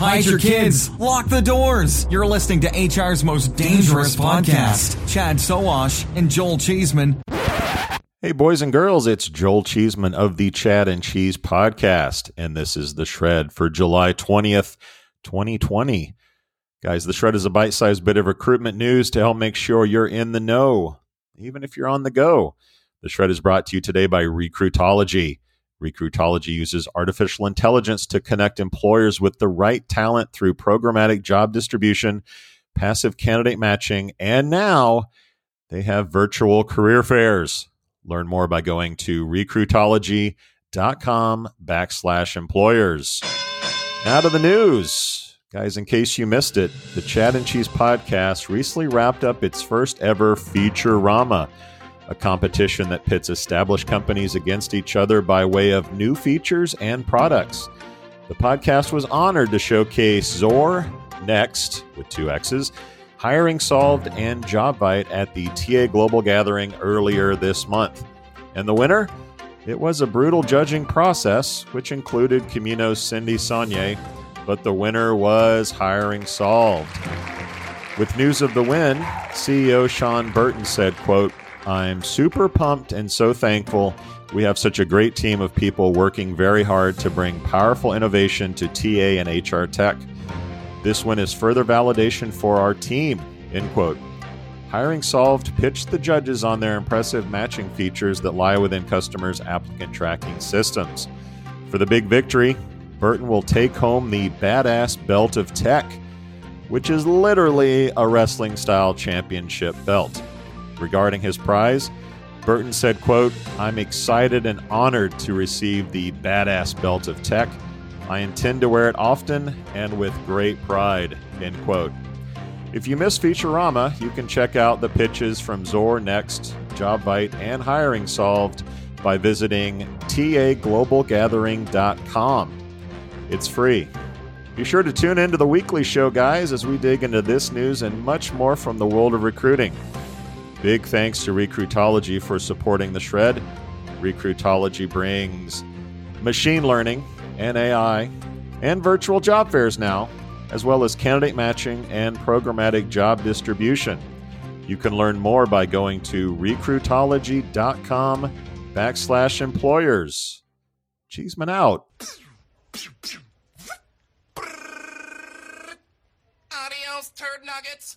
hide your kids, lock the doors. You're listening to HR's most dangerous podcast. Chad Sowash and Joel Cheeseman. Hey, boys and girls, it's Joel Cheeseman of the Chad and Cheese podcast, and this is the Shred for July 20th, 2020. Guys, the Shred is a bite sized bit of recruitment news to help make sure you're in the know, even if you're on the go. The Shred is brought to you today by Recruitology. Recruitology uses artificial intelligence to connect employers with the right talent through programmatic job distribution, passive candidate matching, and now they have virtual career fairs. Learn more by going to recruitology.com backslash employers. Now to the news. Guys, in case you missed it, the Chad and Cheese podcast recently wrapped up its first ever Featurama, a competition that pits established companies against each other by way of new features and products. The podcast was honored to showcase XOR, Nexxt, with two X's, Hiring Solved, and JobVite at the TA Global Gathering earlier this month. And the winner? It was a brutal judging process, which included Communo's Cindy Saunier but the winner was Hiring Solved. With news of the win, CEO Shon Burton said, quote, I'm super pumped and so thankful. We have such a great team of people working very hard to bring powerful innovation to TA and HR tech. This win is further validation for our team, end quote. Hiring Solved pitched the judges on their impressive matching features that lie within customers' applicant tracking systems. For the big victory, Burton will take home the Badass Belt of Tech, which is literally a wrestling style championship belt. Regarding his prize, Burton said, quote, I'm excited and honored to receive the Badass Belt of Tech. I intend to wear it often and with great pride, end quote. If you miss Featurama, you can check out the pitches from XOR Nexxt, JobVite, and Hiring Solved by visiting taglobalgathering.com. It's free. Be sure to tune into the weekly show, guys, as we dig into this news and much more from the world of recruiting. Big thanks to Recruitology for supporting the shred. Recruitology brings machine learning and AI and virtual job fairs now, as well as candidate matching and programmatic job distribution. You can learn more by going to recruitology.com backslash employers. Cheeseman out. Adios, turd nuggets.